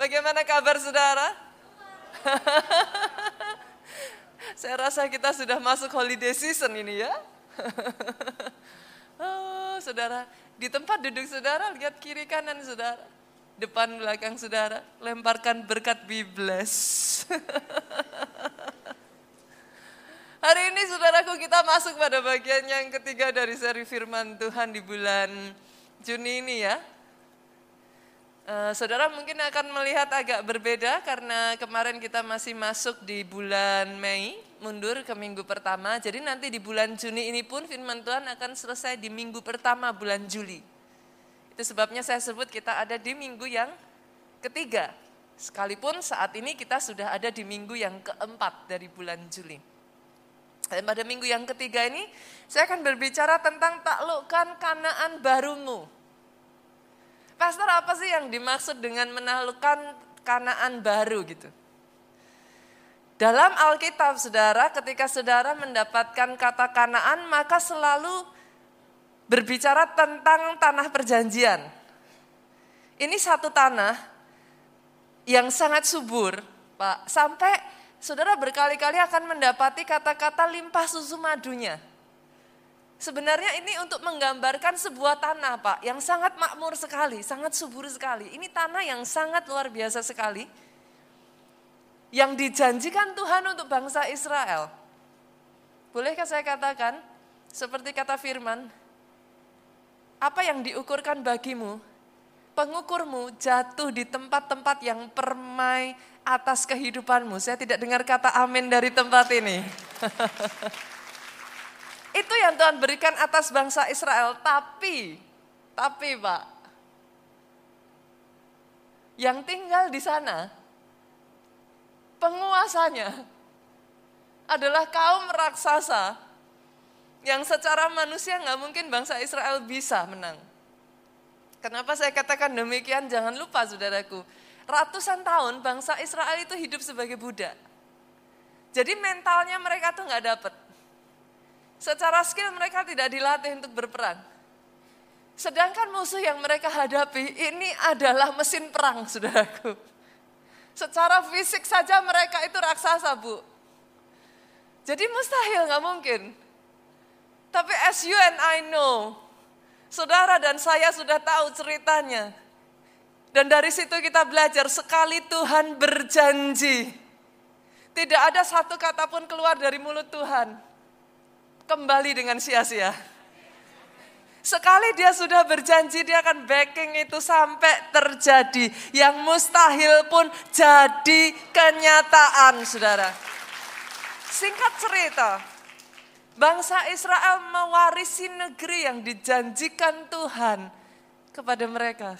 Bagaimana kabar saudara? Saya rasa kita sudah masuk holiday season ini ya. oh, saudara, di tempat duduk saudara, lihat kiri kanan saudara. Depan belakang saudara, lemparkan berkat be blessed. Hari ini saudaraku kita masuk pada bagian yang ketiga dari seri firman Tuhan di bulan Juni ini ya. Uh, saudara mungkin akan melihat agak berbeda karena kemarin kita masih masuk di bulan Mei, mundur ke minggu pertama. Jadi nanti di bulan Juni ini pun firman Tuhan akan selesai di minggu pertama bulan Juli. Itu sebabnya saya sebut kita ada di minggu yang ketiga. Sekalipun saat ini kita sudah ada di minggu yang keempat dari bulan Juli. Dan pada minggu yang ketiga ini saya akan berbicara tentang taklukkan kanaan barumu. Pastor apa sih yang dimaksud dengan menaklukkan kanaan baru gitu? Dalam Alkitab saudara ketika saudara mendapatkan kata kanaan maka selalu berbicara tentang tanah perjanjian. Ini satu tanah yang sangat subur Pak. Sampai saudara berkali-kali akan mendapati kata-kata limpah susu madunya. Sebenarnya ini untuk menggambarkan sebuah tanah Pak, yang sangat makmur sekali, sangat subur sekali. Ini tanah yang sangat luar biasa sekali, yang dijanjikan Tuhan untuk bangsa Israel. Bolehkah saya katakan, seperti kata firman, apa yang diukurkan bagimu, pengukurmu jatuh di tempat-tempat yang permai atas kehidupanmu. Saya tidak dengar kata amin dari tempat ini. Itu yang Tuhan berikan atas bangsa Israel. Tapi, tapi Pak, yang tinggal di sana, penguasanya adalah kaum raksasa yang secara manusia nggak mungkin bangsa Israel bisa menang. Kenapa saya katakan demikian? Jangan lupa saudaraku, ratusan tahun bangsa Israel itu hidup sebagai budak. Jadi mentalnya mereka tuh nggak dapet. Secara skill mereka tidak dilatih untuk berperang. Sedangkan musuh yang mereka hadapi ini adalah mesin perang, saudaraku. Secara fisik saja mereka itu raksasa, Bu. Jadi mustahil nggak mungkin. Tapi as you and I know, saudara dan saya sudah tahu ceritanya. Dan dari situ kita belajar sekali Tuhan berjanji. Tidak ada satu kata pun keluar dari mulut Tuhan. Kembali dengan sia-sia. Sekali dia sudah berjanji dia akan backing itu sampai terjadi. Yang mustahil pun jadi kenyataan saudara. Singkat cerita, bangsa Israel mewarisi negeri yang dijanjikan Tuhan kepada mereka.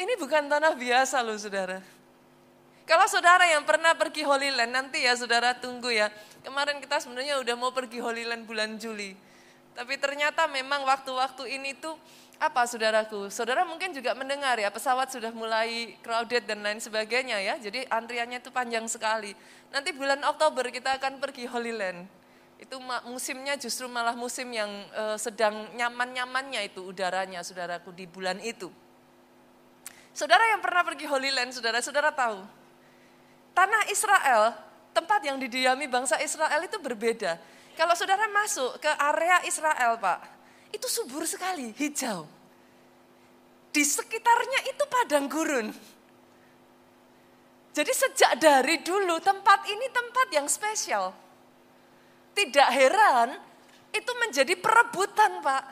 Ini bukan tanah biasa loh saudara. Kalau saudara yang pernah pergi Holy Land, nanti ya saudara tunggu ya. Kemarin kita sebenarnya udah mau pergi Holy Land bulan Juli. Tapi ternyata memang waktu-waktu ini tuh apa saudaraku? Saudara mungkin juga mendengar ya pesawat sudah mulai crowded dan lain sebagainya ya. Jadi antriannya itu panjang sekali. Nanti bulan Oktober kita akan pergi Holy Land. Itu musimnya justru malah musim yang uh, sedang nyaman-nyamannya itu udaranya saudaraku di bulan itu. Saudara yang pernah pergi Holy Land, saudara-saudara tahu. Tanah Israel, tempat yang didiami bangsa Israel itu berbeda. Kalau saudara masuk ke area Israel, Pak, itu subur sekali, hijau. Di sekitarnya itu padang gurun. Jadi sejak dari dulu tempat ini tempat yang spesial. Tidak heran itu menjadi perebutan, Pak.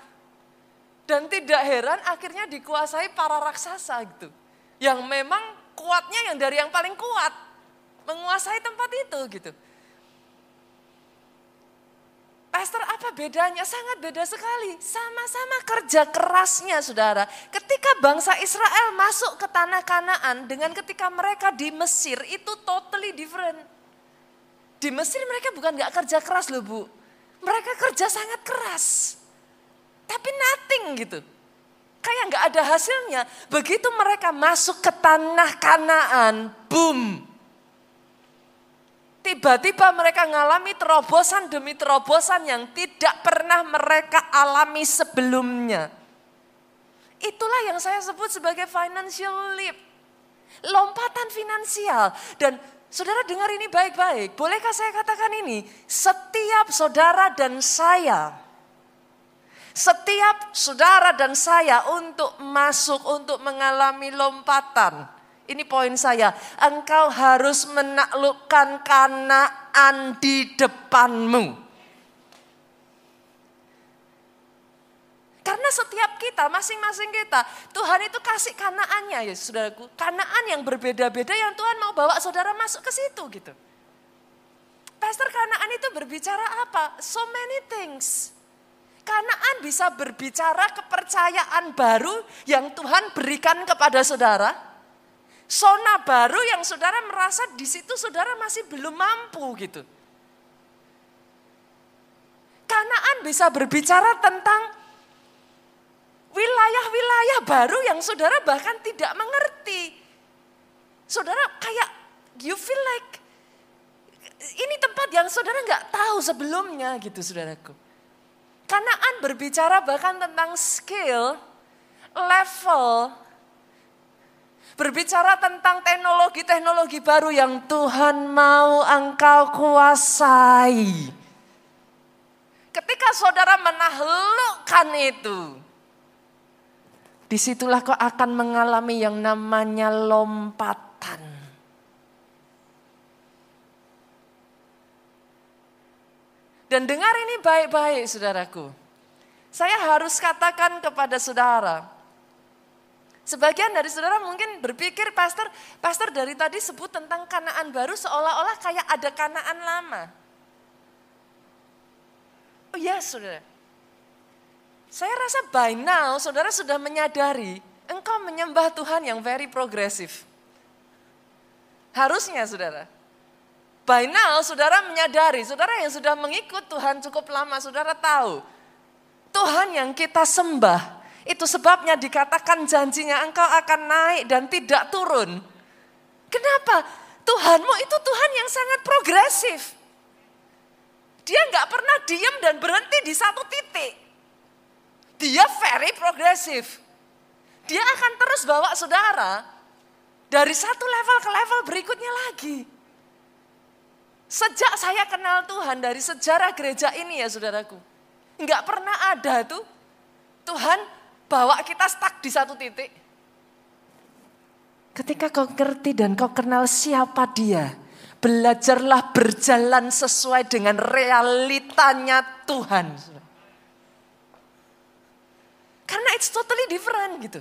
Dan tidak heran akhirnya dikuasai para raksasa gitu. Yang memang kuatnya yang dari yang paling kuat. Menguasai tempat itu gitu. Pastor apa bedanya? Sangat beda sekali. Sama-sama kerja kerasnya saudara. Ketika bangsa Israel masuk ke tanah kanaan dengan ketika mereka di Mesir itu totally different. Di Mesir mereka bukan gak kerja keras loh bu. Mereka kerja sangat keras tapi nothing gitu. Kayak nggak ada hasilnya. Begitu mereka masuk ke tanah kanaan, boom. Tiba-tiba mereka mengalami terobosan demi terobosan yang tidak pernah mereka alami sebelumnya. Itulah yang saya sebut sebagai financial leap. finansial. Dan saudara dengar ini baik-baik. Bolehkah saya katakan ini? Setiap saudara dan saya, setiap saudara dan saya untuk masuk, untuk mengalami lompatan. Ini poin saya. Engkau harus menaklukkan kanaan di depanmu. Karena setiap kita, masing-masing kita, Tuhan itu kasih kanaannya ya saudaraku. Kanaan yang berbeda-beda yang Tuhan mau bawa saudara masuk ke situ gitu. Pastor kanaan itu berbicara apa? So many things. Kanaan bisa berbicara kepercayaan baru yang Tuhan berikan kepada saudara. Sona baru yang saudara merasa di situ saudara masih belum mampu gitu. Kanaan bisa berbicara tentang wilayah-wilayah baru yang saudara bahkan tidak mengerti. Saudara kayak you feel like ini tempat yang saudara nggak tahu sebelumnya gitu saudaraku. Kanaan berbicara bahkan tentang skill, level, berbicara tentang teknologi-teknologi baru yang Tuhan mau engkau kuasai. Ketika saudara menaklukkan itu, di situlah kau akan mengalami yang namanya lompatan. Dan dengar ini baik-baik saudaraku. Saya harus katakan kepada saudara. Sebagian dari saudara mungkin berpikir pastor, pastor dari tadi sebut tentang kanaan baru seolah-olah kayak ada kanaan lama. Oh iya saudara, saya rasa by now saudara sudah menyadari engkau menyembah Tuhan yang very progresif. Harusnya saudara. By now saudara menyadari, saudara yang sudah mengikut Tuhan cukup lama, saudara tahu. Tuhan yang kita sembah, itu sebabnya dikatakan janjinya engkau akan naik dan tidak turun. Kenapa? Tuhanmu itu Tuhan yang sangat progresif. Dia nggak pernah diam dan berhenti di satu titik. Dia very progresif. Dia akan terus bawa saudara dari satu level ke level berikutnya lagi. Sejak saya kenal Tuhan dari sejarah gereja ini ya saudaraku. Enggak pernah ada tuh Tuhan bawa kita stuck di satu titik. Ketika kau ngerti dan kau kenal siapa dia, belajarlah berjalan sesuai dengan realitanya Tuhan. Karena it's totally different gitu.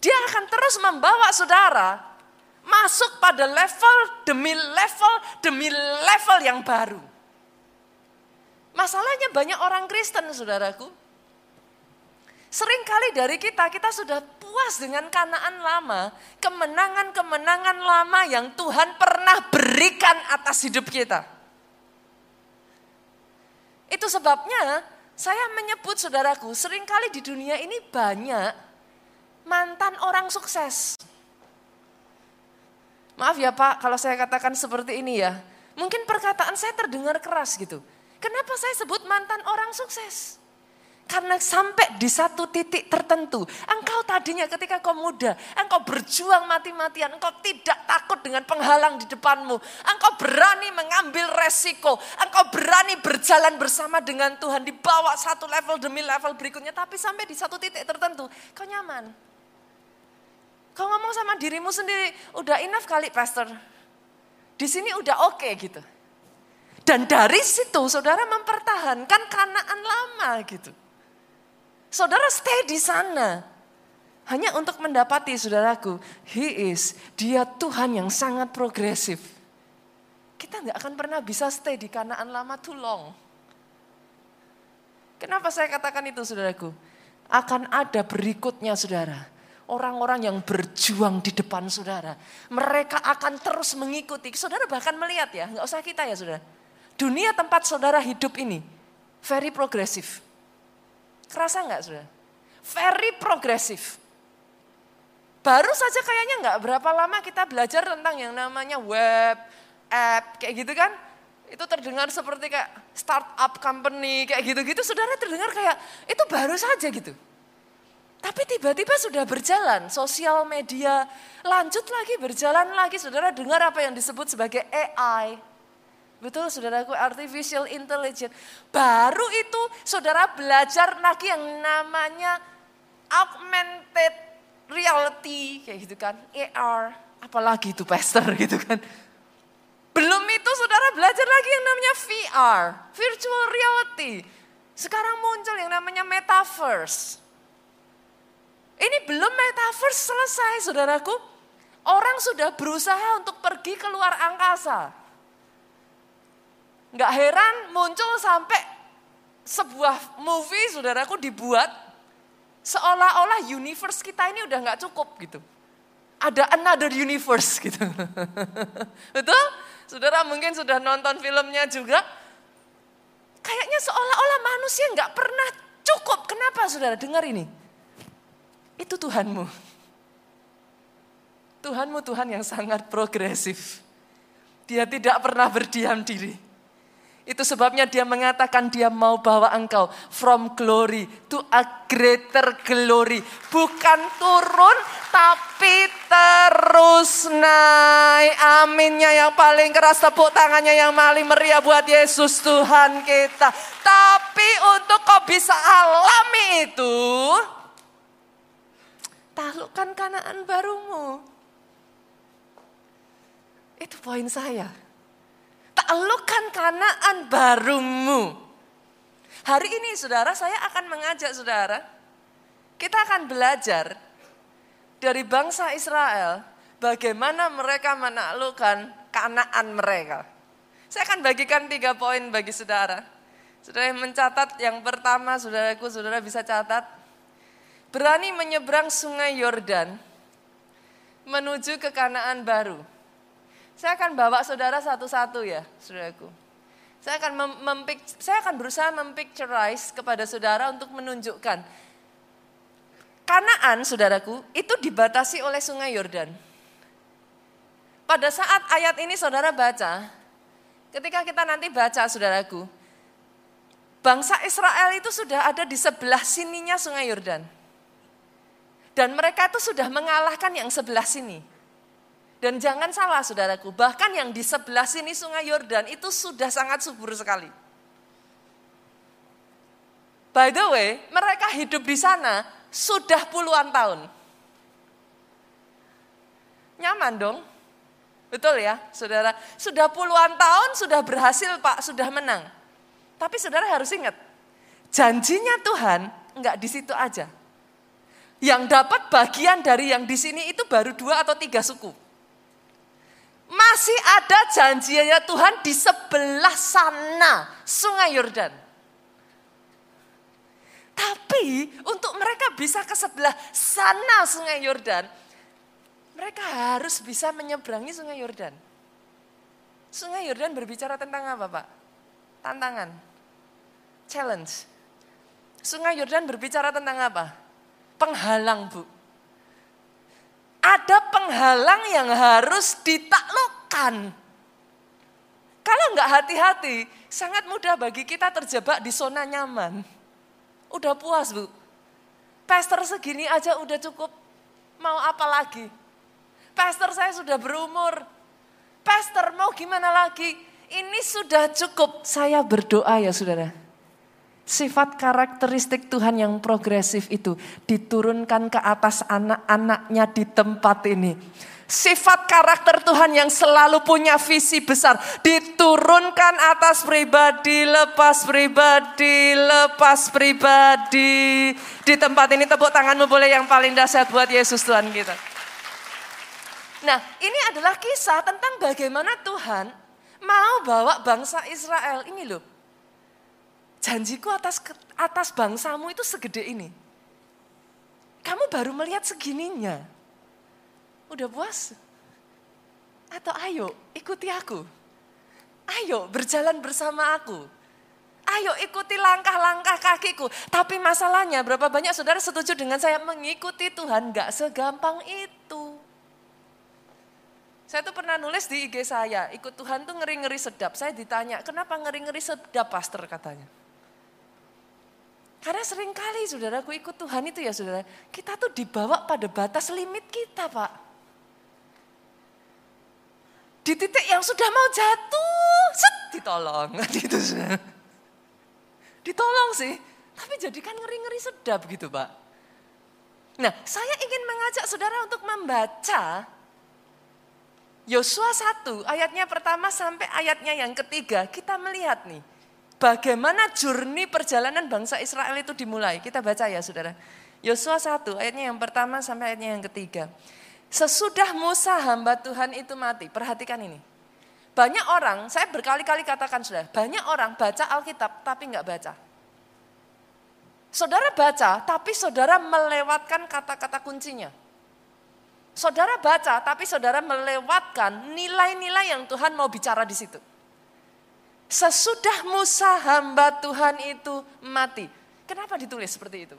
Dia akan terus membawa saudara masuk pada level demi level demi level yang baru. Masalahnya banyak orang Kristen saudaraku. Seringkali dari kita, kita sudah puas dengan kanaan lama, kemenangan-kemenangan lama yang Tuhan pernah berikan atas hidup kita. Itu sebabnya saya menyebut saudaraku, sering kali di dunia ini banyak mantan orang sukses. Maaf ya Pak, kalau saya katakan seperti ini ya. Mungkin perkataan saya terdengar keras gitu. Kenapa saya sebut mantan orang sukses? Karena sampai di satu titik tertentu, engkau tadinya ketika kau muda, engkau berjuang mati-matian, engkau tidak takut dengan penghalang di depanmu. Engkau berani mengambil resiko, engkau berani berjalan bersama dengan Tuhan di bawah satu level demi level berikutnya. Tapi sampai di satu titik tertentu, kau nyaman. Kau ngomong sama dirimu sendiri, udah enough kali pastor. Di sini udah oke okay, gitu. Dan dari situ saudara mempertahankan kanaan lama gitu. Saudara stay di sana. Hanya untuk mendapati saudaraku, he is, dia Tuhan yang sangat progresif. Kita nggak akan pernah bisa stay di kanaan lama too long. Kenapa saya katakan itu saudaraku? Akan ada berikutnya saudara. Orang-orang yang berjuang di depan saudara. Mereka akan terus mengikuti. Saudara bahkan melihat ya, nggak usah kita ya saudara. Dunia tempat saudara hidup ini, very progresif Kerasa nggak sudah? Very progresif. Baru saja kayaknya nggak berapa lama kita belajar tentang yang namanya web, app, kayak gitu kan. Itu terdengar seperti kayak startup company, kayak gitu-gitu. Saudara terdengar kayak itu baru saja gitu. Tapi tiba-tiba sudah berjalan, sosial media lanjut lagi, berjalan lagi. Saudara dengar apa yang disebut sebagai AI. Betul saudaraku, artificial intelligence. Baru itu saudara belajar lagi yang namanya augmented reality, kayak gitu kan, AR. Apalagi itu pastor gitu kan. Belum itu saudara belajar lagi yang namanya VR, virtual reality. Sekarang muncul yang namanya metaverse. Ini belum metaverse selesai saudaraku. Orang sudah berusaha untuk pergi keluar angkasa. Nggak heran muncul sampai sebuah movie saudaraku dibuat seolah-olah universe kita ini udah nggak cukup gitu. Ada another universe gitu. Betul? Saudara mungkin sudah nonton filmnya juga. Kayaknya seolah-olah manusia nggak pernah cukup. Kenapa saudara? Dengar ini itu Tuhanmu. Tuhanmu Tuhan yang sangat progresif. Dia tidak pernah berdiam diri. Itu sebabnya dia mengatakan dia mau bawa engkau from glory to a greater glory. Bukan turun tapi terus naik. Aminnya yang paling keras tepuk tangannya yang paling meriah buat Yesus Tuhan kita. Tapi untuk kau bisa alami itu, taklukkan kanaan barumu. Itu poin saya. Taklukkan kanaan barumu. Hari ini saudara saya akan mengajak saudara. Kita akan belajar dari bangsa Israel. Bagaimana mereka menaklukkan kanaan mereka. Saya akan bagikan tiga poin bagi saudara. Saudara yang mencatat yang pertama saudaraku, saudara bisa catat berani menyeberang sungai Yordan menuju ke Kanaan baru. Saya akan bawa saudara satu-satu ya, saudaraku. Saya akan mempik, saya akan berusaha mempicturize kepada saudara untuk menunjukkan Kanaan, saudaraku, itu dibatasi oleh sungai Yordan. Pada saat ayat ini saudara baca, ketika kita nanti baca saudaraku, bangsa Israel itu sudah ada di sebelah sininya sungai Yordan. Dan mereka itu sudah mengalahkan yang sebelah sini. Dan jangan salah saudaraku, bahkan yang di sebelah sini sungai Yordan itu sudah sangat subur sekali. By the way, mereka hidup di sana sudah puluhan tahun. Nyaman dong? Betul ya, saudara? Sudah puluhan tahun, sudah berhasil Pak, sudah menang. Tapi saudara harus ingat, janjinya Tuhan enggak di situ aja. Yang dapat bagian dari yang di sini itu baru dua atau tiga suku. Masih ada janjinya Tuhan di sebelah sana, sungai Yordan. Tapi untuk mereka bisa ke sebelah sana sungai Yordan, mereka harus bisa menyeberangi sungai Yordan. Sungai Yordan berbicara tentang apa Pak? Tantangan, challenge. Sungai Yordan berbicara tentang apa? penghalang bu. Ada penghalang yang harus ditaklukkan. Kalau nggak hati-hati, sangat mudah bagi kita terjebak di zona nyaman. Udah puas bu. Pastor segini aja udah cukup. Mau apa lagi? Pastor saya sudah berumur. Pastor mau gimana lagi? Ini sudah cukup. Saya berdoa ya saudara Sifat karakteristik Tuhan yang progresif itu diturunkan ke atas anak-anaknya di tempat ini. Sifat karakter Tuhan yang selalu punya visi besar diturunkan atas pribadi, lepas pribadi, lepas pribadi. Di tempat ini tepuk tanganmu boleh yang paling dahsyat buat Yesus Tuhan kita. Nah, ini adalah kisah tentang bagaimana Tuhan mau bawa bangsa Israel ini loh janjiku atas atas bangsamu itu segede ini. Kamu baru melihat segininya. Udah puas? Atau ayo ikuti aku. Ayo berjalan bersama aku. Ayo ikuti langkah-langkah kakiku. Tapi masalahnya berapa banyak saudara setuju dengan saya mengikuti Tuhan gak segampang itu. Saya tuh pernah nulis di IG saya, ikut Tuhan tuh ngeri-ngeri sedap. Saya ditanya, kenapa ngeri-ngeri sedap pastor katanya. Karena sering kali saudaraku ikut Tuhan itu ya saudara, kita tuh dibawa pada batas limit kita Pak. Di titik yang sudah mau jatuh, set, ditolong. Gitu. Ditolong sih, tapi jadikan ngeri-ngeri sedap gitu Pak. Nah, saya ingin mengajak saudara untuk membaca Yosua 1 ayatnya pertama sampai ayatnya yang ketiga kita melihat nih bagaimana journey perjalanan bangsa Israel itu dimulai. Kita baca ya saudara. Yosua 1 ayatnya yang pertama sampai ayatnya yang ketiga. Sesudah Musa hamba Tuhan itu mati. Perhatikan ini. Banyak orang, saya berkali-kali katakan sudah, banyak orang baca Alkitab tapi nggak baca. Saudara baca, tapi saudara melewatkan kata-kata kuncinya. Saudara baca, tapi saudara melewatkan nilai-nilai yang Tuhan mau bicara di situ. Sesudah Musa hamba Tuhan itu mati. Kenapa ditulis seperti itu?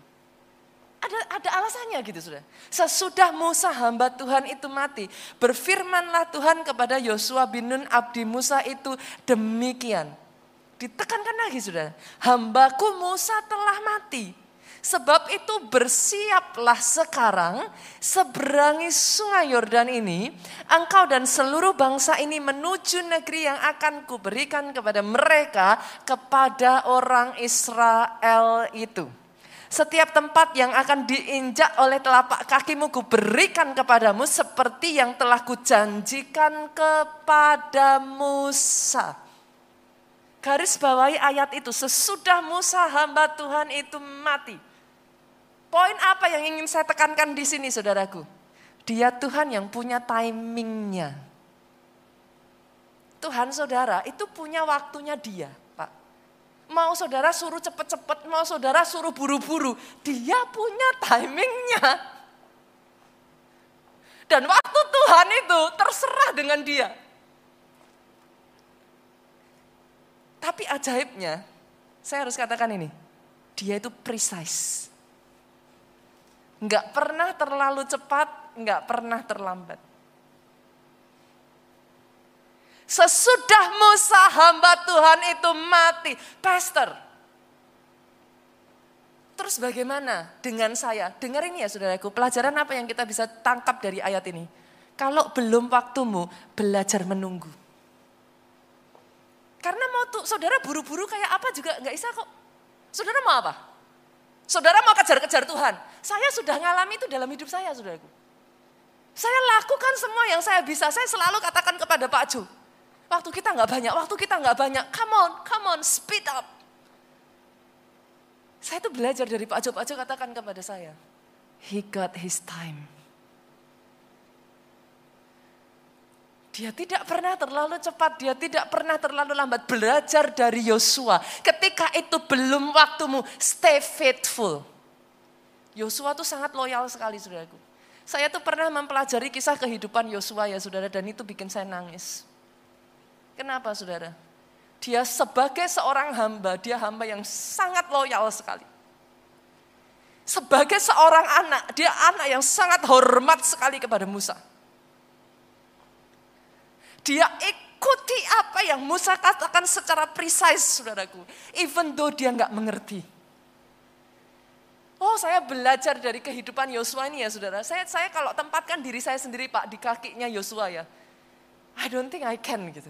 Ada, ada alasannya gitu sudah. Sesudah Musa hamba Tuhan itu mati, berfirmanlah Tuhan kepada Yosua bin Nun abdi Musa itu demikian. Ditekankan lagi sudah, hambaku Musa telah mati Sebab itu bersiaplah sekarang seberangi sungai Yordan ini, engkau dan seluruh bangsa ini menuju negeri yang akan kuberikan kepada mereka, kepada orang Israel itu. Setiap tempat yang akan diinjak oleh telapak kakimu kuberikan kepadamu seperti yang telah kujanjikan kepada Musa. Garis bawahi ayat itu, sesudah Musa hamba Tuhan itu mati. Poin apa yang ingin saya tekankan di sini saudaraku? Dia Tuhan yang punya timingnya. Tuhan saudara itu punya waktunya dia Pak. Mau saudara suruh cepet-cepet, mau saudara suruh buru-buru. Dia punya timingnya. Dan waktu Tuhan itu terserah dengan dia. Tapi ajaibnya, saya harus katakan ini, dia itu precise. Enggak pernah terlalu cepat, enggak pernah terlambat. Sesudah Musa hamba Tuhan itu mati, pastor. Terus bagaimana dengan saya? Dengar ini ya saudaraku, pelajaran apa yang kita bisa tangkap dari ayat ini? Kalau belum waktumu, belajar menunggu. Karena mau tuh saudara buru-buru kayak apa juga nggak bisa kok. Saudara mau apa? Saudara mau kejar-kejar Tuhan. Saya sudah ngalami itu dalam hidup saya, saudaraku. Saya lakukan semua yang saya bisa. Saya selalu katakan kepada Pak Ju. Waktu kita nggak banyak, waktu kita nggak banyak. Come on, come on, speed up. Saya itu belajar dari Pak Jo. Pak Jo katakan kepada saya, he got his time. Dia tidak pernah terlalu cepat, dia tidak pernah terlalu lambat. Belajar dari Yosua. Ketika itu belum waktumu, stay faithful. Yosua itu sangat loyal sekali, saudaraku. Saya tuh pernah mempelajari kisah kehidupan Yosua ya, saudara, dan itu bikin saya nangis. Kenapa, saudara? Dia sebagai seorang hamba, dia hamba yang sangat loyal sekali. Sebagai seorang anak, dia anak yang sangat hormat sekali kepada Musa. Dia ikuti apa yang Musa katakan secara precise, saudaraku. Even though dia nggak mengerti. Oh saya belajar dari kehidupan Yosua ini ya saudara. Saya, saya kalau tempatkan diri saya sendiri pak di kakinya Yosua ya. I don't think I can gitu.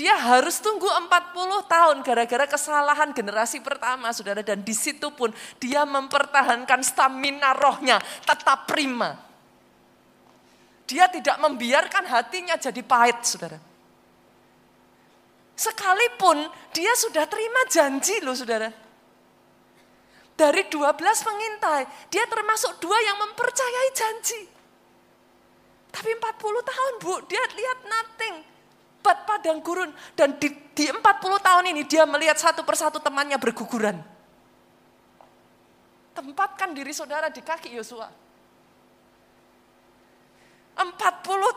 Dia harus tunggu 40 tahun gara-gara kesalahan generasi pertama saudara. Dan di situ pun dia mempertahankan stamina rohnya tetap prima. Dia tidak membiarkan hatinya jadi pahit, saudara. Sekalipun dia sudah terima janji loh, saudara. Dari 12 pengintai, dia termasuk dua yang mempercayai janji. Tapi 40 tahun bu, dia lihat nothing. But padang gurun. Dan di, di 40 tahun ini dia melihat satu persatu temannya berguguran. Tempatkan diri saudara di kaki Yosua. 40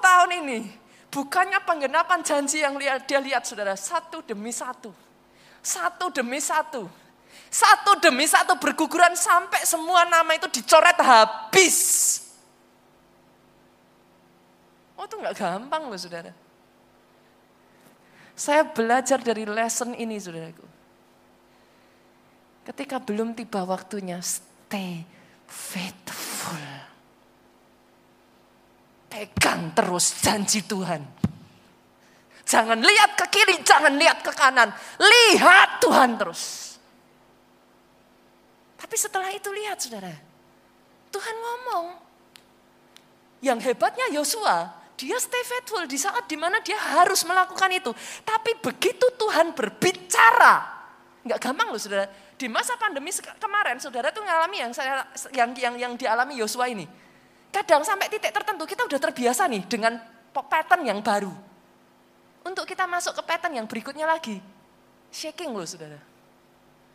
tahun ini bukannya penggenapan janji yang dia lihat saudara, satu demi satu. Satu demi satu. Satu demi satu berguguran sampai semua nama itu dicoret habis. Oh itu nggak gampang loh saudara. Saya belajar dari lesson ini saudaraku. Ketika belum tiba waktunya, stay faithful. Pegang terus janji Tuhan. Jangan lihat ke kiri, jangan lihat ke kanan. Lihat Tuhan terus. Tapi setelah itu lihat saudara. Tuhan ngomong. Yang hebatnya Yosua, dia stay faithful di saat di mana dia harus melakukan itu. Tapi begitu Tuhan berbicara, nggak gampang loh saudara. Di masa pandemi kemarin, saudara tuh ngalami yang saya yang yang yang dialami Yosua ini. Kadang sampai titik tertentu kita udah terbiasa nih dengan pattern yang baru. Untuk kita masuk ke pattern yang berikutnya lagi, shaking loh saudara.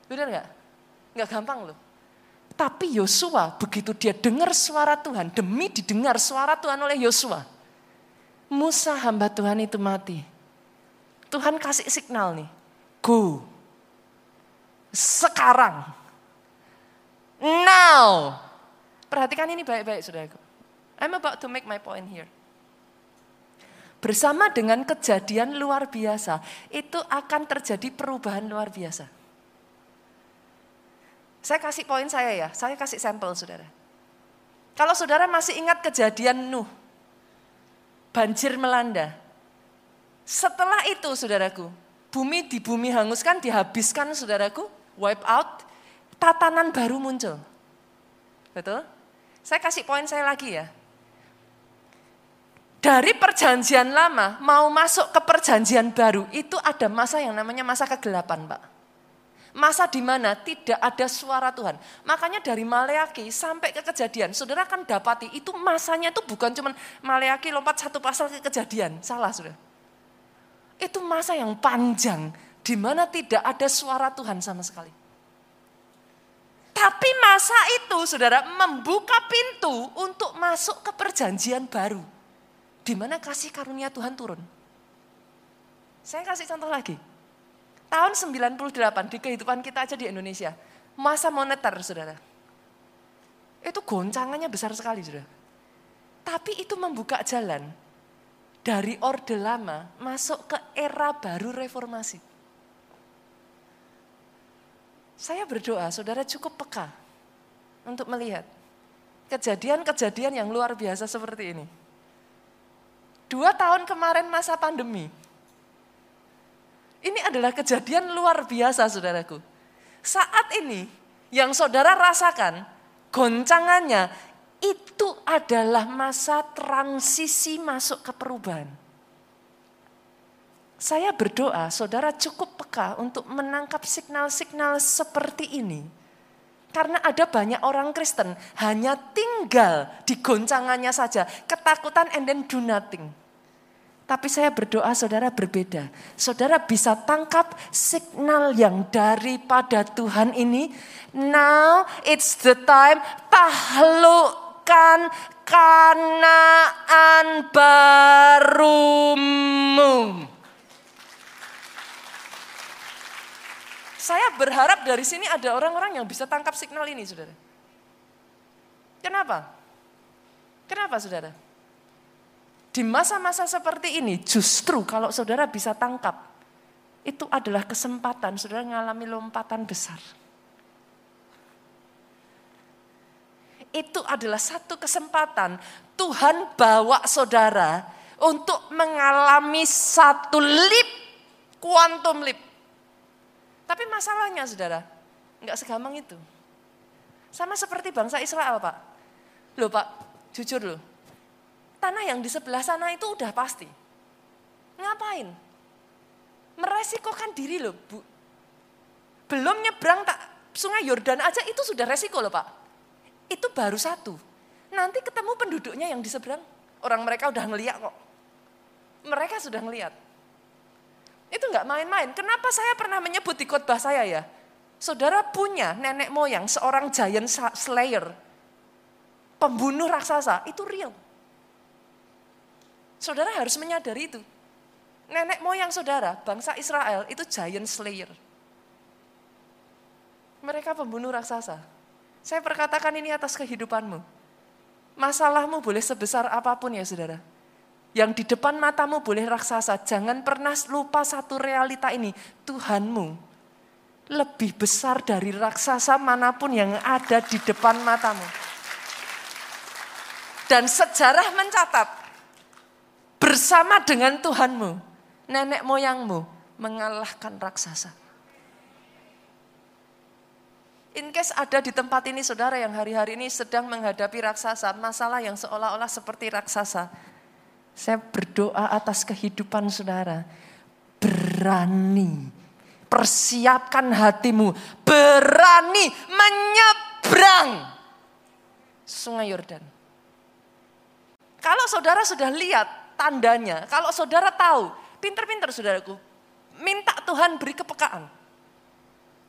Benar nggak? Nggak gampang loh. Tapi Yosua begitu dia dengar suara Tuhan, demi didengar suara Tuhan oleh Yosua. Musa hamba Tuhan itu mati. Tuhan kasih signal nih, go. Sekarang. Now. Perhatikan ini baik-baik saudaraku. I'm about to make my point here. Bersama dengan kejadian luar biasa, itu akan terjadi perubahan luar biasa. Saya kasih poin saya ya, saya kasih sampel saudara. Kalau saudara masih ingat kejadian Nuh, banjir melanda. Setelah itu saudaraku, bumi di bumi hanguskan, dihabiskan saudaraku, wipe out, tatanan baru muncul. Betul? Saya kasih poin saya lagi ya. Dari perjanjian lama mau masuk ke perjanjian baru itu ada masa yang namanya masa kegelapan, Pak. Masa di mana tidak ada suara Tuhan. Makanya dari Maleaki sampai ke kejadian, saudara akan dapati itu masanya itu bukan cuma Maleaki lompat satu pasal ke kejadian. Salah, saudara. Itu masa yang panjang, di mana tidak ada suara Tuhan sama sekali. Tapi masa itu, saudara, membuka pintu untuk masuk ke perjanjian baru di mana kasih karunia Tuhan turun. Saya kasih contoh lagi. Tahun 98 di kehidupan kita aja di Indonesia. Masa moneter, saudara. Itu goncangannya besar sekali, saudara. Tapi itu membuka jalan dari orde lama masuk ke era baru reformasi. Saya berdoa, saudara cukup peka untuk melihat kejadian-kejadian yang luar biasa seperti ini. Dua tahun kemarin masa pandemi. Ini adalah kejadian luar biasa saudaraku. Saat ini yang saudara rasakan goncangannya itu adalah masa transisi masuk ke perubahan. Saya berdoa saudara cukup peka untuk menangkap signal-signal seperti ini. Karena ada banyak orang Kristen hanya tinggal di goncangannya saja, ketakutan and then do nothing. Tapi saya berdoa saudara berbeda. Saudara bisa tangkap signal yang daripada Tuhan ini. Now it's the time tahlukkan kanaan barumu. Saya berharap dari sini ada orang-orang yang bisa tangkap signal ini, saudara. Kenapa? Kenapa, saudara? Di masa-masa seperti ini, justru kalau saudara bisa tangkap, itu adalah kesempatan saudara mengalami lompatan besar. Itu adalah satu kesempatan Tuhan bawa saudara untuk mengalami satu leap, quantum leap tapi masalahnya saudara, nggak segampang itu. Sama seperti bangsa Israel Pak. Loh Pak, jujur loh. Tanah yang di sebelah sana itu udah pasti. Ngapain? Meresikokan diri loh Bu. Belum nyebrang tak sungai Yordan aja itu sudah resiko loh Pak. Itu baru satu. Nanti ketemu penduduknya yang di seberang. Orang mereka udah ngeliat kok. Mereka sudah ngeliat. Itu nggak main-main. Kenapa saya pernah menyebut di khotbah saya ya? Saudara punya nenek moyang seorang giant slayer. Pembunuh raksasa, itu real. Saudara harus menyadari itu. Nenek moyang saudara, bangsa Israel itu giant slayer. Mereka pembunuh raksasa. Saya perkatakan ini atas kehidupanmu. Masalahmu boleh sebesar apa pun ya saudara yang di depan matamu boleh raksasa, jangan pernah lupa satu realita ini, Tuhanmu lebih besar dari raksasa mana pun yang ada di depan matamu. Dan sejarah mencatat, bersama dengan Tuhanmu, nenek moyangmu mengalahkan raksasa. In case ada di tempat ini saudara yang hari-hari ini sedang menghadapi raksasa, masalah yang seolah-olah seperti raksasa. Saya berdoa atas kehidupan saudara. Berani Persiapkan hatimu. Berani menyeberang sungai Yordan. Kalau saudara sudah lihat tandanya, kalau saudara tahu, pinter-pinter saudaraku, minta Tuhan beri kepekaan.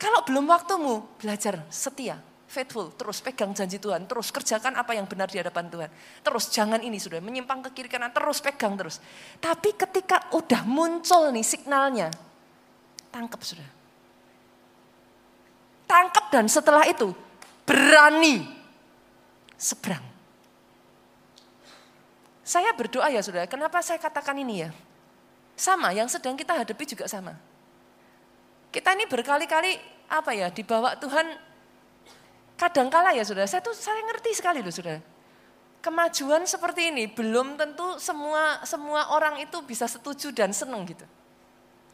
Kalau belum waktumu, belajar setia, faithful, terus pegang janji Tuhan, terus kerjakan apa yang benar di hadapan Tuhan. Terus jangan ini sudah menyimpang ke kiri kanan, terus pegang terus. Tapi ketika udah muncul nih signalnya, Tangkap sudah. Tangkap dan setelah itu berani seberang. Saya berdoa ya saudara, kenapa saya katakan ini ya? Sama, yang sedang kita hadapi juga sama. Kita ini berkali-kali apa ya, dibawa Tuhan kadangkala ya saudara, saya tuh saya ngerti sekali loh saudara. Kemajuan seperti ini belum tentu semua semua orang itu bisa setuju dan senang gitu.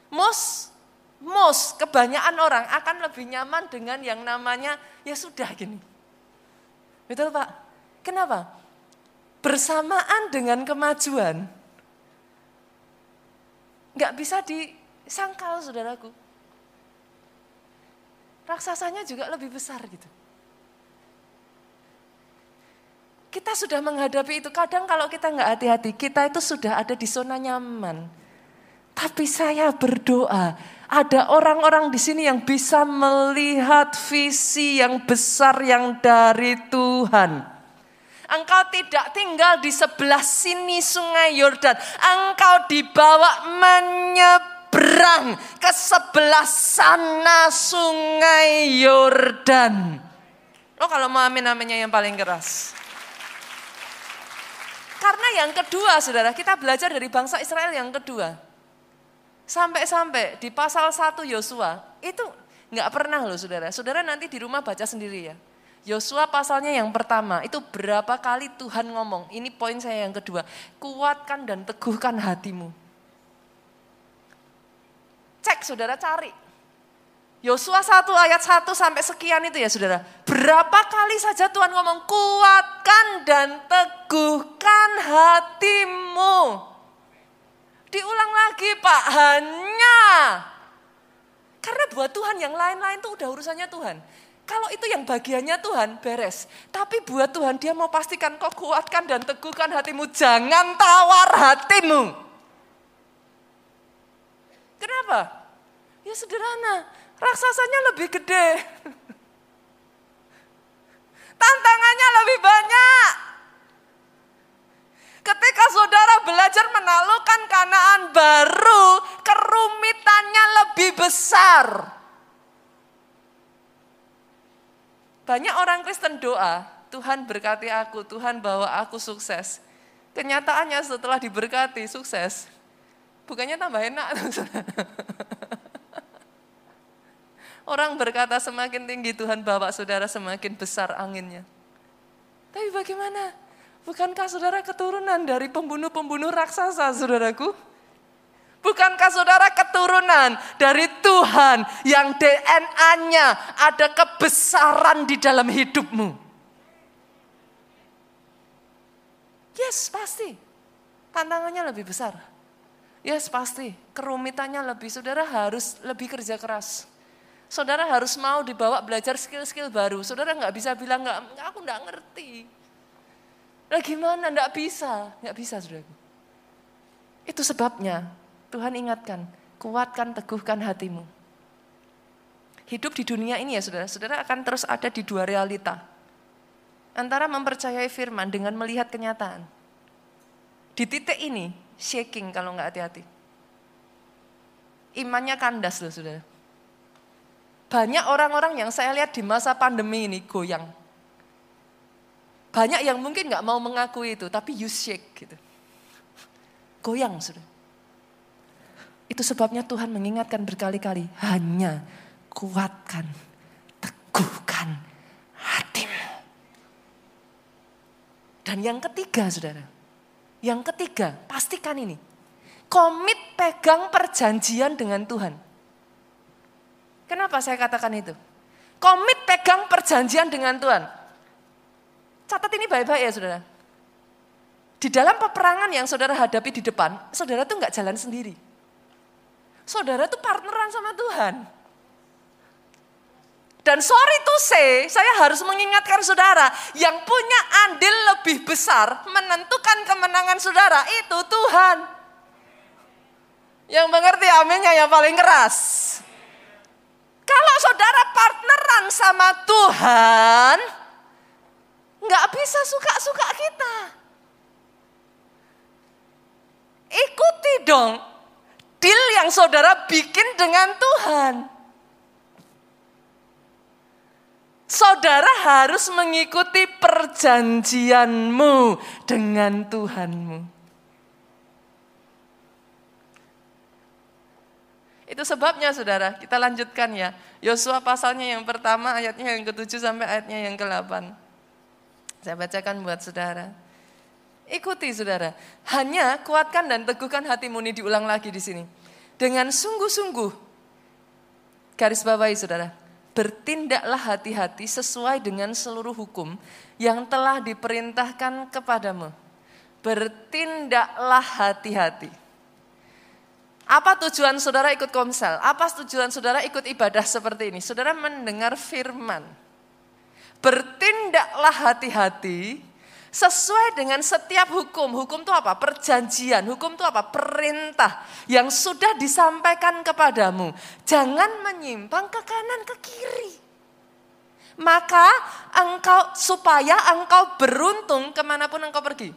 Most most kebanyakan orang akan lebih nyaman dengan yang namanya ya sudah gini. Betul Pak? Kenapa? Bersamaan dengan kemajuan, nggak bisa disangkal saudaraku. Raksasanya juga lebih besar gitu. Kita sudah menghadapi itu. Kadang kalau kita nggak hati-hati, kita itu sudah ada di zona nyaman. Tapi saya berdoa, ada orang-orang di sini yang bisa melihat visi yang besar yang dari Tuhan. Engkau tidak tinggal di sebelah sini sungai Yordan. Engkau dibawa menyeberang ke sebelah sana sungai Yordan. Lo kalau mau amin aminnya yang paling keras. Karena yang kedua saudara, kita belajar dari bangsa Israel yang kedua. Sampai-sampai di pasal 1 Yosua, itu nggak pernah loh saudara. Saudara nanti di rumah baca sendiri ya. Yosua pasalnya yang pertama, itu berapa kali Tuhan ngomong, ini poin saya yang kedua, kuatkan dan teguhkan hatimu. Cek saudara cari. Yosua 1 ayat 1 sampai sekian itu ya saudara. Berapa kali saja Tuhan ngomong, kuatkan dan teguhkan hatimu. Diulang lagi Pak, hanya. Karena buat Tuhan yang lain-lain itu udah urusannya Tuhan. Kalau itu yang bagiannya Tuhan, beres. Tapi buat Tuhan dia mau pastikan kau kuatkan dan teguhkan hatimu. Jangan tawar hatimu. Kenapa? Ya sederhana, raksasanya lebih gede. Tantangannya lebih banyak. Ketika saudara belajar menaklukkan kanaan baru, kerumitannya lebih besar. Banyak orang Kristen doa, Tuhan berkati aku, Tuhan bawa aku sukses. Kenyataannya setelah diberkati sukses, bukannya tambah enak. Orang berkata semakin tinggi Tuhan bawa saudara semakin besar anginnya. Tapi bagaimana? Bukankah saudara keturunan dari pembunuh-pembunuh raksasa, saudaraku? Bukankah saudara keturunan dari Tuhan yang DNA-nya ada kebesaran di dalam hidupmu? Yes, pasti. Tantangannya lebih besar. Yes, pasti. Kerumitannya lebih. Saudara harus lebih kerja keras. Saudara harus mau dibawa belajar skill-skill baru. Saudara nggak bisa bilang, nggak, aku nggak ngerti. Lah gimana? Enggak bisa. Enggak bisa, saudara. Itu sebabnya Tuhan ingatkan, kuatkan, teguhkan hatimu. Hidup di dunia ini ya saudara, saudara akan terus ada di dua realita. Antara mempercayai firman dengan melihat kenyataan. Di titik ini, shaking kalau nggak hati-hati. Imannya kandas loh saudara. Banyak orang-orang yang saya lihat di masa pandemi ini goyang banyak yang mungkin nggak mau mengakui itu, tapi you shake gitu. Goyang sudah. Itu sebabnya Tuhan mengingatkan berkali-kali, hanya kuatkan, teguhkan hatimu. Dan yang ketiga saudara, yang ketiga pastikan ini, komit pegang perjanjian dengan Tuhan. Kenapa saya katakan itu? Komit pegang perjanjian dengan Tuhan. Catat ini baik-baik ya saudara. Di dalam peperangan yang saudara hadapi di depan, saudara tuh nggak jalan sendiri. Saudara tuh partneran sama Tuhan. Dan sorry to say, saya harus mengingatkan saudara, yang punya andil lebih besar menentukan kemenangan saudara itu Tuhan. Yang mengerti aminnya yang paling keras. Kalau saudara partneran sama Tuhan, nggak bisa suka-suka kita. Ikuti dong deal yang saudara bikin dengan Tuhan. Saudara harus mengikuti perjanjianmu dengan Tuhanmu. Itu sebabnya saudara, kita lanjutkan ya. Yosua pasalnya yang pertama ayatnya yang ke-7 sampai ayatnya yang ke-8. Saya bacakan buat saudara. Ikuti saudara. Hanya kuatkan dan teguhkan hatimu ini diulang lagi di sini. Dengan sungguh-sungguh. Garis bawahi saudara. Bertindaklah hati-hati sesuai dengan seluruh hukum yang telah diperintahkan kepadamu. Bertindaklah hati-hati. Apa tujuan saudara ikut komsel? Apa tujuan saudara ikut ibadah seperti ini? Saudara mendengar firman. Bertindaklah hati-hati Sesuai dengan setiap hukum. Hukum itu apa? Perjanjian. Hukum itu apa? Perintah yang sudah disampaikan kepadamu. Jangan menyimpang ke kanan ke kiri. Maka engkau supaya engkau beruntung ke mana pun engkau pergi.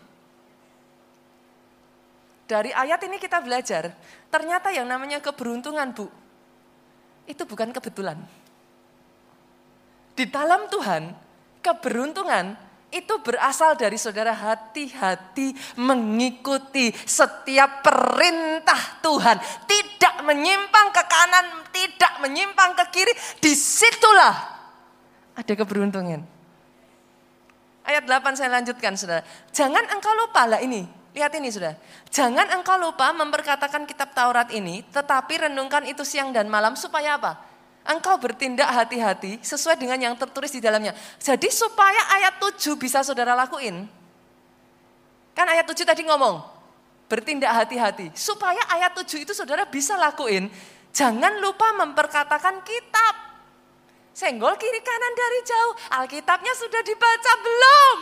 Dari ayat ini kita belajar, ternyata yang namanya keberuntungan bu, itu bukan kebetulan. Di dalam Tuhan, keberuntungan itu berasal dari saudara hati-hati mengikuti setiap perintah Tuhan. Tidak menyimpang ke kanan, tidak menyimpang ke kiri. Di situlah ada keberuntungan. Ayat 8 saya lanjutkan saudara. Jangan engkau lupa lah ini. Lihat ini sudah. Jangan engkau lupa memperkatakan kitab Taurat ini. Tetapi renungkan itu siang dan malam supaya apa? Engkau bertindak hati-hati sesuai dengan yang tertulis di dalamnya. Jadi supaya ayat 7 bisa saudara lakuin. Kan ayat 7 tadi ngomong, bertindak hati-hati. Supaya ayat 7 itu saudara bisa lakuin, jangan lupa memperkatakan kitab. Senggol kiri kanan dari jauh, Alkitabnya sudah dibaca belum?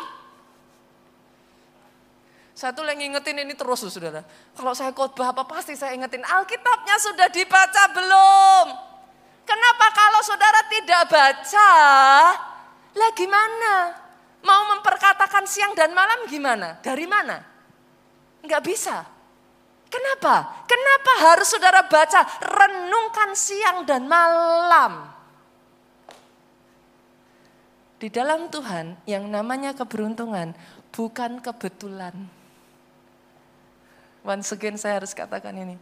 Satu lagi ingetin ini terus saudara. Kalau saya khotbah apa pasti saya ingetin Alkitabnya sudah dibaca belum? Kenapa kalau saudara tidak baca? Lah gimana? Mau memperkatakan siang dan malam gimana? Dari mana? Enggak bisa. Kenapa? Kenapa harus saudara baca? Renungkan siang dan malam. Di dalam Tuhan yang namanya keberuntungan bukan kebetulan. Once again saya harus katakan ini.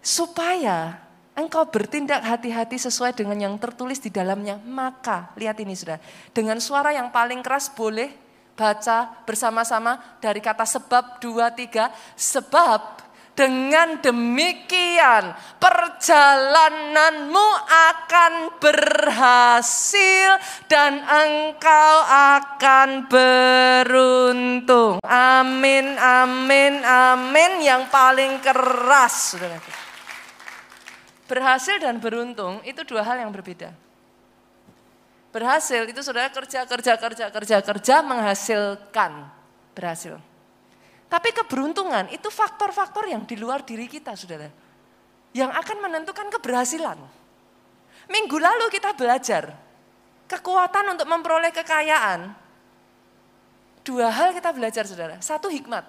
Supaya engkau bertindak hati-hati sesuai dengan yang tertulis di dalamnya, maka lihat ini sudah, dengan suara yang paling keras boleh baca bersama-sama dari kata sebab dua tiga sebab dengan demikian perjalananmu akan berhasil dan engkau akan beruntung. Amin, amin, amin. Yang paling keras. Sudah Berhasil dan beruntung itu dua hal yang berbeda. Berhasil itu saudara kerja, kerja, kerja, kerja, kerja menghasilkan berhasil. Tapi keberuntungan itu faktor-faktor yang di luar diri kita saudara. Yang akan menentukan keberhasilan. Minggu lalu kita belajar kekuatan untuk memperoleh kekayaan. Dua hal kita belajar saudara. Satu hikmat.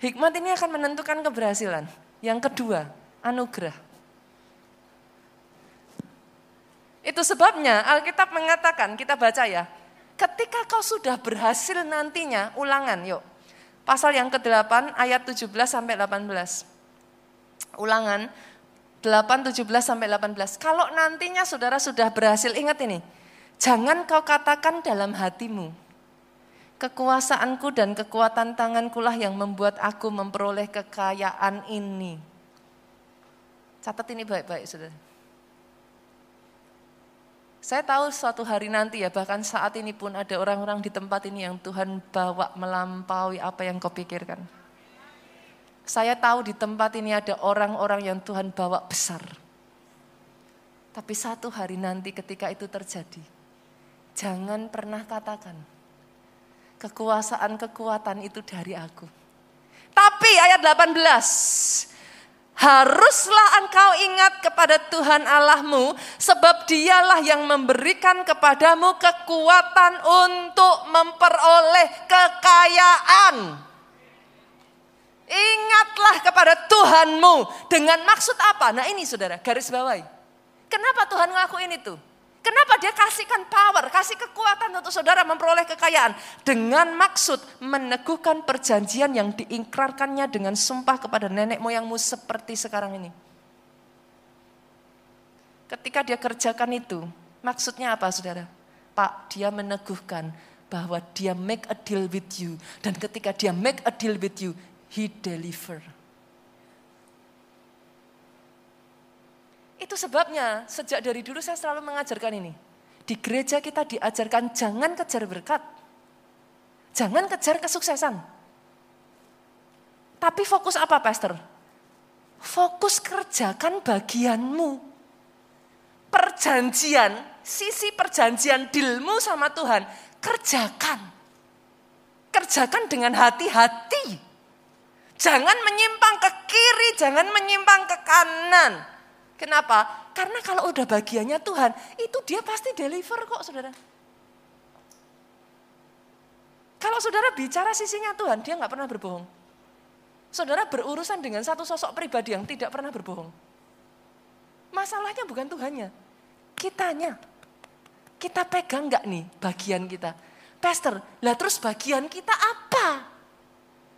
Hikmat ini akan menentukan keberhasilan. Yang kedua, anugerah. Itu sebabnya Alkitab mengatakan, kita baca ya, ketika kau sudah berhasil nantinya, ulangan yuk. Pasal yang ke-8 ayat 17 sampai 18. Ulangan 8, 17 sampai 18. Kalau nantinya saudara sudah berhasil, ingat ini. Jangan kau katakan dalam hatimu, kekuasaanku dan kekuatan tanganku lah yang membuat aku memperoleh kekayaan ini. Catat ini baik-baik saudara. Saya tahu suatu hari nanti ya, bahkan saat ini pun ada orang-orang di tempat ini yang Tuhan bawa melampaui apa yang kau pikirkan. Saya tahu di tempat ini ada orang-orang yang Tuhan bawa besar. Tapi satu hari nanti ketika itu terjadi, jangan pernah katakan, kekuasaan kekuatan itu dari aku. Tapi ayat 18, haruslah engkau ingat kepada Tuhan Allahmu, sebab dialah yang memberikan kepadamu kekuatan untuk memperoleh kekayaan. Ingatlah kepada Tuhanmu dengan maksud apa? Nah ini saudara, garis bawahi. Kenapa Tuhan ngelakuin itu? Kenapa dia kasihkan power, kasih kekuatan untuk saudara memperoleh kekayaan? Dengan maksud meneguhkan perjanjian yang diingkrarkannya dengan sumpah kepada nenek moyangmu seperti sekarang ini. Ketika dia kerjakan itu, maksudnya apa saudara? Pak, dia meneguhkan bahwa dia make a deal with you. Dan ketika dia make a deal with you, He deliver. Itu sebabnya sejak dari dulu saya selalu mengajarkan ini. Di gereja kita diajarkan jangan kejar berkat. Jangan kejar kesuksesan. Tapi fokus apa pastor? Fokus kerjakan bagianmu. Perjanjian, sisi perjanjian dilmu sama Tuhan, kerjakan. Kerjakan dengan hati-hati. Jangan menyimpang ke kiri, jangan menyimpang ke kanan. Kenapa? Karena kalau udah bagiannya Tuhan, itu dia pasti deliver kok saudara. Kalau saudara bicara sisinya Tuhan, dia nggak pernah berbohong. Saudara berurusan dengan satu sosok pribadi yang tidak pernah berbohong. Masalahnya bukan Tuhannya, kitanya. Kita pegang nggak nih bagian kita? Pastor, lah terus bagian kita apa?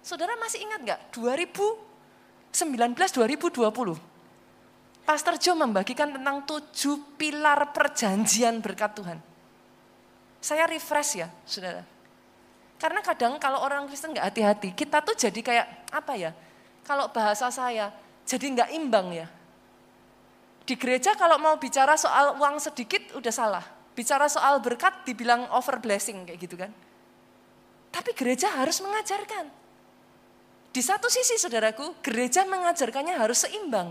Saudara masih ingat nggak 2019-2020? Pastor Joe membagikan tentang tujuh pilar perjanjian berkat Tuhan. Saya refresh ya, saudara. Karena kadang kalau orang Kristen nggak hati-hati, kita tuh jadi kayak apa ya? Kalau bahasa saya, jadi nggak imbang ya. Di gereja kalau mau bicara soal uang sedikit udah salah. Bicara soal berkat dibilang over blessing kayak gitu kan. Tapi gereja harus mengajarkan di satu sisi saudaraku, gereja mengajarkannya harus seimbang.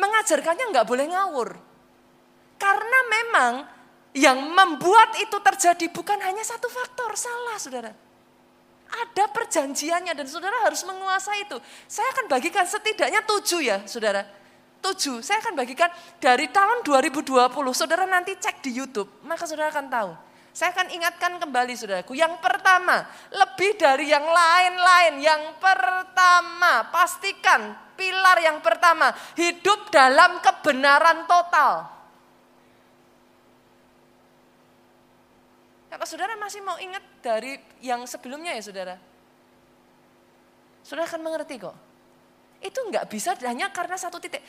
Mengajarkannya nggak boleh ngawur. Karena memang yang membuat itu terjadi bukan hanya satu faktor, salah saudara. Ada perjanjiannya dan saudara harus menguasai itu. Saya akan bagikan setidaknya tujuh ya saudara. Tujuh, saya akan bagikan dari tahun 2020, saudara nanti cek di Youtube, maka saudara akan tahu saya akan ingatkan kembali saudaraku. Yang pertama, lebih dari yang lain-lain. Yang pertama, pastikan pilar yang pertama, hidup dalam kebenaran total. Apa saudara masih mau ingat dari yang sebelumnya ya saudara? Saudara akan mengerti kok. Itu nggak bisa hanya karena satu titik.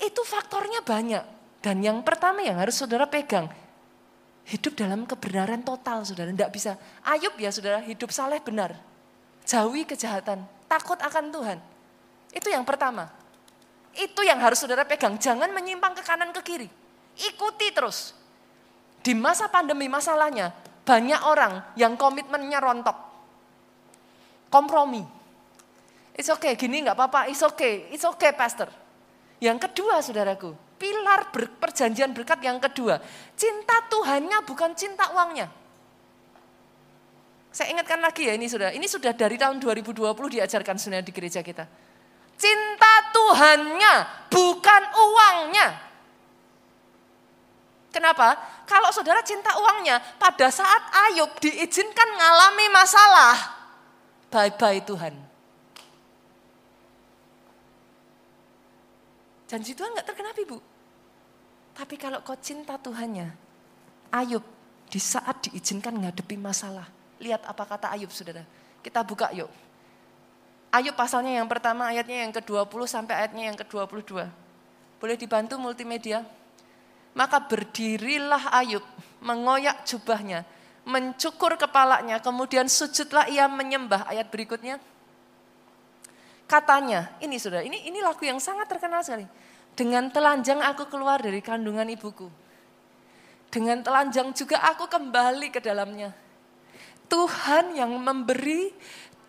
Itu faktornya banyak. Dan yang pertama yang harus saudara pegang, hidup dalam kebenaran total, saudara. Tidak bisa. Ayub ya, saudara, hidup saleh benar. Jauhi kejahatan, takut akan Tuhan. Itu yang pertama. Itu yang harus saudara pegang. Jangan menyimpang ke kanan ke kiri. Ikuti terus. Di masa pandemi masalahnya, banyak orang yang komitmennya rontok. Kompromi. It's okay, gini nggak apa-apa, it's okay, it's okay pastor. Yang kedua saudaraku, pilar ber, perjanjian berkat yang kedua. Cinta Tuhannya bukan cinta uangnya. Saya ingatkan lagi ya ini sudah, ini sudah dari tahun 2020 diajarkan sebenarnya di gereja kita. Cinta Tuhannya bukan uangnya. Kenapa? Kalau saudara cinta uangnya, pada saat Ayub diizinkan mengalami masalah, bye-bye Tuhan. Janji Tuhan nggak tergenapi bu. Tapi kalau kau cinta Tuhannya, Ayub di saat diizinkan ngadepi masalah. Lihat apa kata Ayub saudara. Kita buka yuk. Ayub pasalnya yang pertama ayatnya yang ke-20 sampai ayatnya yang ke-22. Boleh dibantu multimedia? Maka berdirilah Ayub, mengoyak jubahnya, mencukur kepalanya, kemudian sujudlah ia menyembah. Ayat berikutnya. Katanya, ini sudah, ini ini lagu yang sangat terkenal sekali. Dengan telanjang aku keluar dari kandungan ibuku. Dengan telanjang juga aku kembali ke dalamnya. Tuhan yang memberi,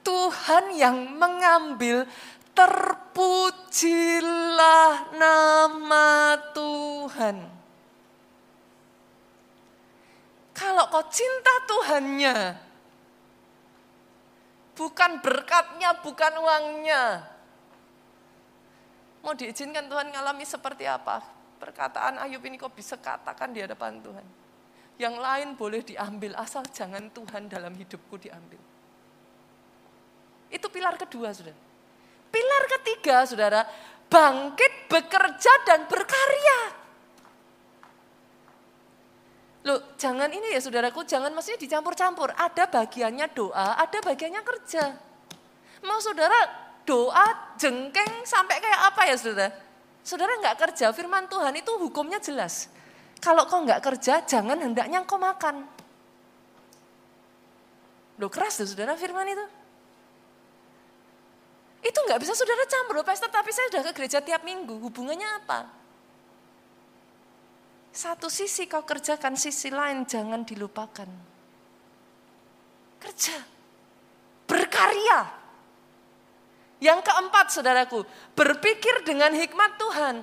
Tuhan yang mengambil, terpujilah nama Tuhan. Kalau kau cinta Tuhannya, bukan berkatnya, bukan uangnya. Mau diizinkan Tuhan ngalami seperti apa? Perkataan Ayub ini kok bisa katakan di hadapan Tuhan. Yang lain boleh diambil, asal jangan Tuhan dalam hidupku diambil. Itu pilar kedua, saudara. Pilar ketiga, saudara, bangkit, bekerja, dan berkarya. Loh, jangan ini ya saudaraku, jangan maksudnya dicampur-campur. Ada bagiannya doa, ada bagiannya kerja. Mau saudara doa jengkeng sampai kayak apa ya saudara? Saudara nggak kerja, firman Tuhan itu hukumnya jelas. Kalau kau nggak kerja, jangan hendaknya kau makan. Loh keras tuh saudara firman itu. Itu nggak bisa saudara campur loh pastor, tapi saya sudah ke gereja tiap minggu. Hubungannya apa? Satu sisi kau kerjakan, sisi lain jangan dilupakan. Kerja. Berkarya. Yang keempat saudaraku, berpikir dengan hikmat Tuhan.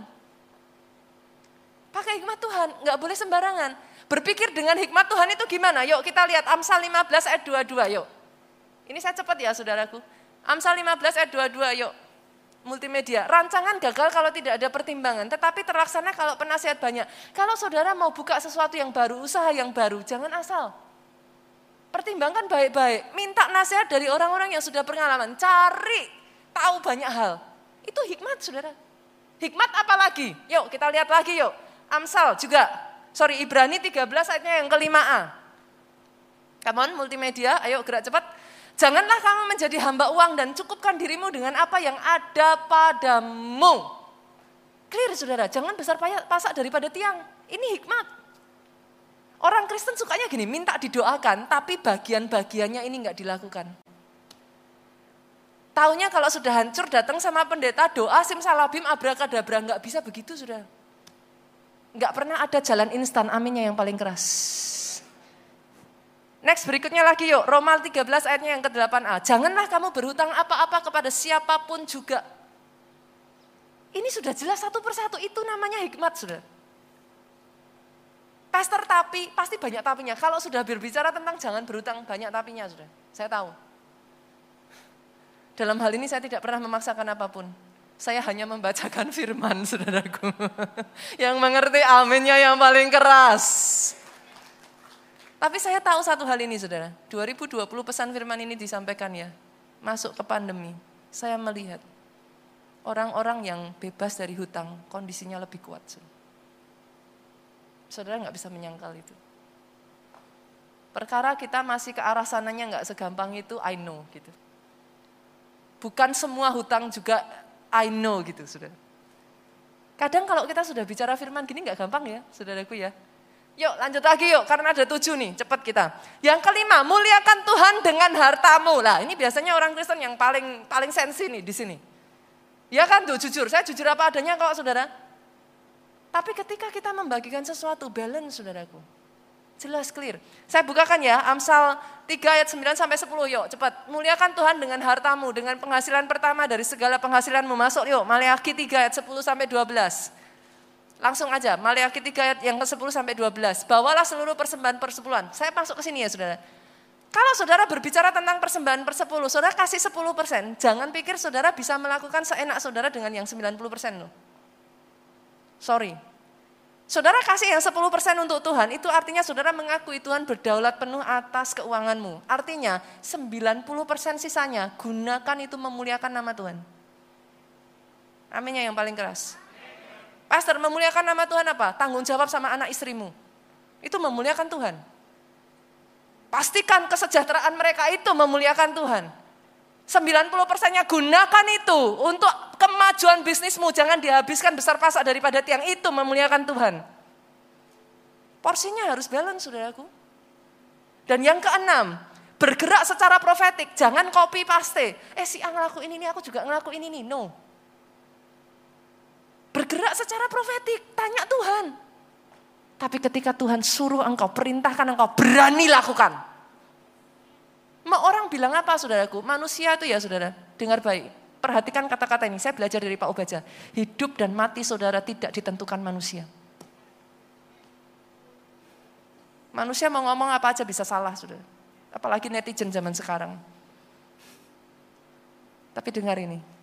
Pakai hikmat Tuhan, nggak boleh sembarangan. Berpikir dengan hikmat Tuhan itu gimana? Yuk kita lihat Amsal 15 ayat 22 yuk. Ini saya cepat ya saudaraku. Amsal 15 ayat 22 yuk. Multimedia. Rancangan gagal kalau tidak ada pertimbangan, tetapi terlaksana kalau penasihat banyak. Kalau saudara mau buka sesuatu yang baru, usaha yang baru, jangan asal. Pertimbangkan baik-baik. Minta nasihat dari orang-orang yang sudah pengalaman. Cari tahu banyak hal. Itu hikmat saudara. Hikmat apa lagi? Yuk kita lihat lagi yuk. Amsal juga. Sorry Ibrani 13 ayatnya yang kelima A. Come on multimedia, ayo gerak cepat. Janganlah kamu menjadi hamba uang dan cukupkan dirimu dengan apa yang ada padamu. Clear saudara, jangan besar pasak daripada tiang. Ini hikmat. Orang Kristen sukanya gini, minta didoakan, tapi bagian-bagiannya ini nggak dilakukan. Taunya kalau sudah hancur datang sama pendeta doa simsalabim abrakadabra nggak bisa begitu sudah. Nggak pernah ada jalan instan aminnya yang paling keras. Next berikutnya lagi yuk, Roma 13 ayatnya yang ke-8a. Janganlah kamu berhutang apa-apa kepada siapa pun juga. Ini sudah jelas satu persatu, itu namanya hikmat sudah. Pastor tapi, pasti banyak tapinya. Kalau sudah berbicara tentang jangan berhutang, banyak tapinya sudah. Saya tahu. Dalam hal ini saya tidak pernah memaksakan apa pun. Saya hanya membacakan firman, saudaraku. yang mengerti aminnya yang paling keras. Tapi saya tahu satu hal ini saudara, 2020 pesan firman ini disampaikan ya, masuk ke pandemi. Saya melihat orang-orang yang bebas dari hutang, kondisinya lebih kuat. Saudara nggak bisa menyangkal itu. Perkara kita masih ke arah sananya nggak segampang itu, I know gitu. Bukan semua hutang juga I know gitu, saudara. Kadang kalau kita sudah bicara firman gini nggak gampang ya, saudaraku ya. Yuk lanjut lagi yuk, karena ada tujuh nih, cepat kita. Yang kelima, muliakan Tuhan dengan hartamu. Lah ini biasanya orang Kristen yang paling paling sensi nih di sini. Ya kan tuh jujur, saya jujur apa adanya kok saudara. Tapi ketika kita membagikan sesuatu, balance saudaraku. Jelas clear. Saya bukakan ya, Amsal 3 ayat 9 sampai 10 yuk cepat. Muliakan Tuhan dengan hartamu, dengan penghasilan pertama dari segala penghasilanmu. Masuk yuk, Maleakhi 3 ayat 10 sampai 12. Langsung aja, Maleakhi 3 ayat yang ke-10 sampai 12. Bawalah seluruh persembahan persepuluhan. Saya masuk ke sini ya saudara. Kalau saudara berbicara tentang persembahan persepuluh, saudara kasih 10 persen. Jangan pikir saudara bisa melakukan seenak saudara dengan yang 90 persen loh. Sorry. Saudara kasih yang 10 persen untuk Tuhan, itu artinya saudara mengakui Tuhan berdaulat penuh atas keuanganmu. Artinya 90 persen sisanya gunakan itu memuliakan nama Tuhan. Aminnya yang paling keras. Pastor, memuliakan nama Tuhan apa? Tanggung jawab sama anak istrimu. Itu memuliakan Tuhan. Pastikan kesejahteraan mereka itu memuliakan Tuhan. 90 persennya gunakan itu untuk kemajuan bisnismu. Jangan dihabiskan besar pasak daripada tiang itu memuliakan Tuhan. Porsinya harus balance, saudaraku. Dan yang keenam, bergerak secara profetik. Jangan copy paste. Eh si A ngelakuin ini, aku juga ngelakuin ini. No. Bergerak secara profetik, tanya Tuhan. Tapi ketika Tuhan suruh engkau, perintahkan engkau, berani lakukan. Ma orang bilang apa saudaraku? Manusia itu ya saudara, dengar baik. Perhatikan kata-kata ini, saya belajar dari Pak Ubaja. Hidup dan mati saudara tidak ditentukan manusia. Manusia mau ngomong apa aja bisa salah saudara. Apalagi netizen zaman sekarang. Tapi dengar ini.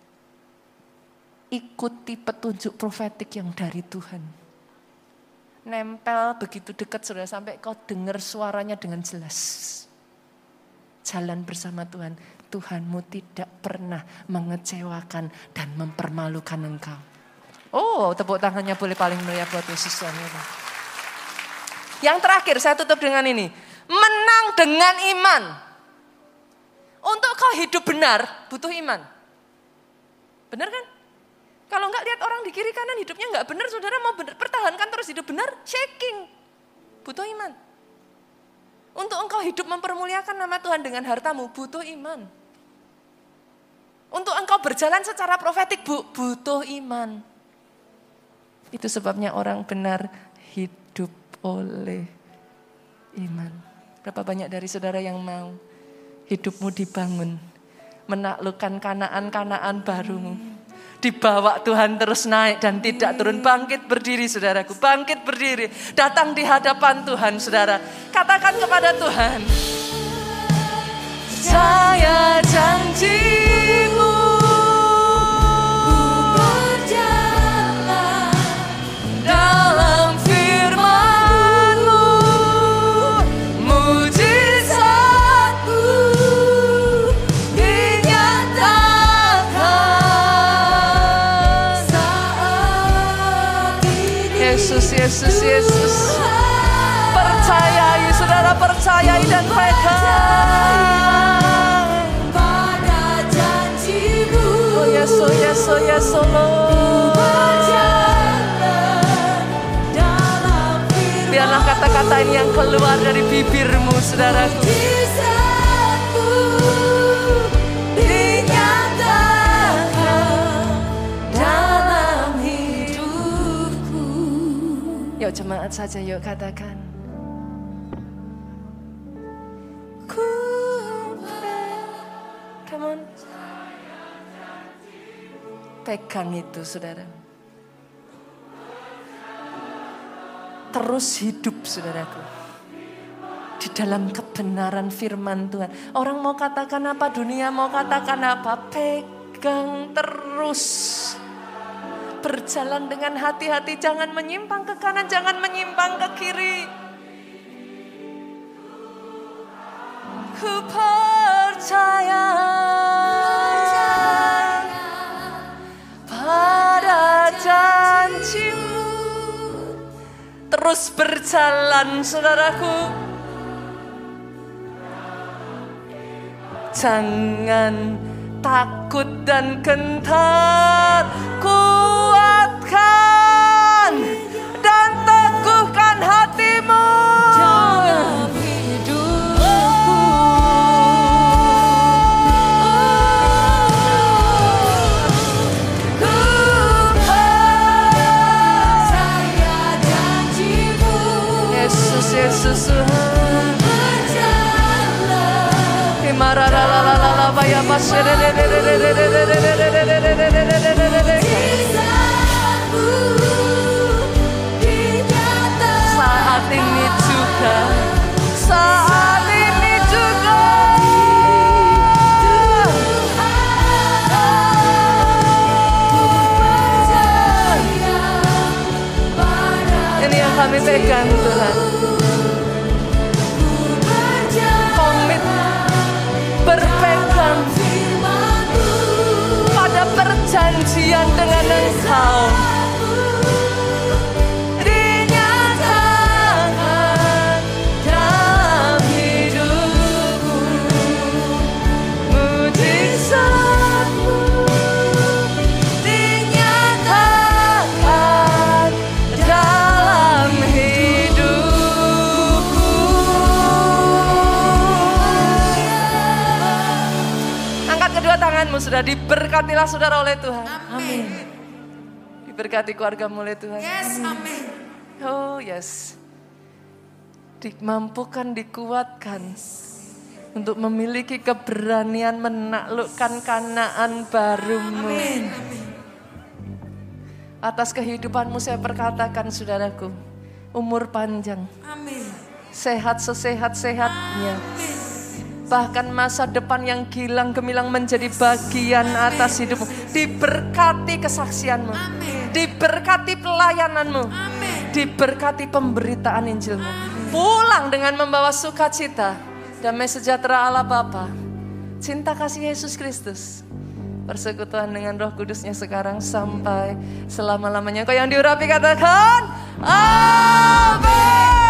Ikuti petunjuk profetik yang dari Tuhan. Nempel begitu dekat saudara sampai kau dengar suaranya dengan jelas jalan bersama Tuhan, Tuhanmu tidak pernah mengecewakan dan mempermalukan engkau. Oh, tepuk tangannya boleh paling mulia buat Yesus Tuhan. Yang terakhir saya tutup dengan ini. Menang dengan iman. Untuk kau hidup benar, butuh iman. Benar kan? Kalau enggak lihat orang di kiri kanan hidupnya enggak benar, saudara mau benar, pertahankan terus hidup benar, shaking. Butuh iman. Untuk engkau hidup mempermuliakan nama Tuhan dengan hartamu butuh iman. Untuk engkau berjalan secara profetik bu, butuh iman. Itu sebabnya orang benar hidup oleh iman. Berapa banyak dari saudara yang mau hidupmu dibangun, menaklukkan kanaan-kanaan barumu dibawa Tuhan terus naik dan tidak turun. Bangkit berdiri saudaraku, bangkit berdiri. Datang di hadapan Tuhan saudara. Katakan kepada Tuhan. Saya janjimu. Kata-kata ini yang keluar dari bibirmu, saudaraku. Yuk jemaat saja yuk katakan. Ku Come on. Pegang itu saudara. Terus hidup saudaraku. Di dalam kebenaran firman Tuhan. Orang mau katakan apa, dunia mau katakan apa, pegang terus berjalan dengan hati-hati, jangan menyimpang ke kanan, jangan menyimpang ke kiri. Ku percaya Terus berjalan saudaraku. Jangan takut dan gentar saat ini juga saat ini juga ini yang kami pegang Tuhan pada perjanjian dengan Engkau. Sudah diberkatilah saudara oleh Tuhan. Amin. Diberkati keluargamu oleh Tuhan. Yes, amin. Oh yes. Dimampukan, dikuatkan untuk memiliki keberanian menaklukkan kanaan barumu. Amin. Atas kehidupanmu saya perkatakan saudaraku, umur panjang, Amin. sehat sesehat-sehatnya. Amin. Bahkan masa depan yang gilang gemilang menjadi bagian atas hidupmu. Diberkati kesaksianmu. Diberkati pelayananmu. Diberkati pemberitaan Injilmu. Pulang dengan membawa sukacita. Damai sejahtera Allah Bapa. Cinta kasih Yesus Kristus. Persekutuan dengan roh kudusnya sekarang sampai selama-lamanya. Kau yang diurapi katakan. Amin.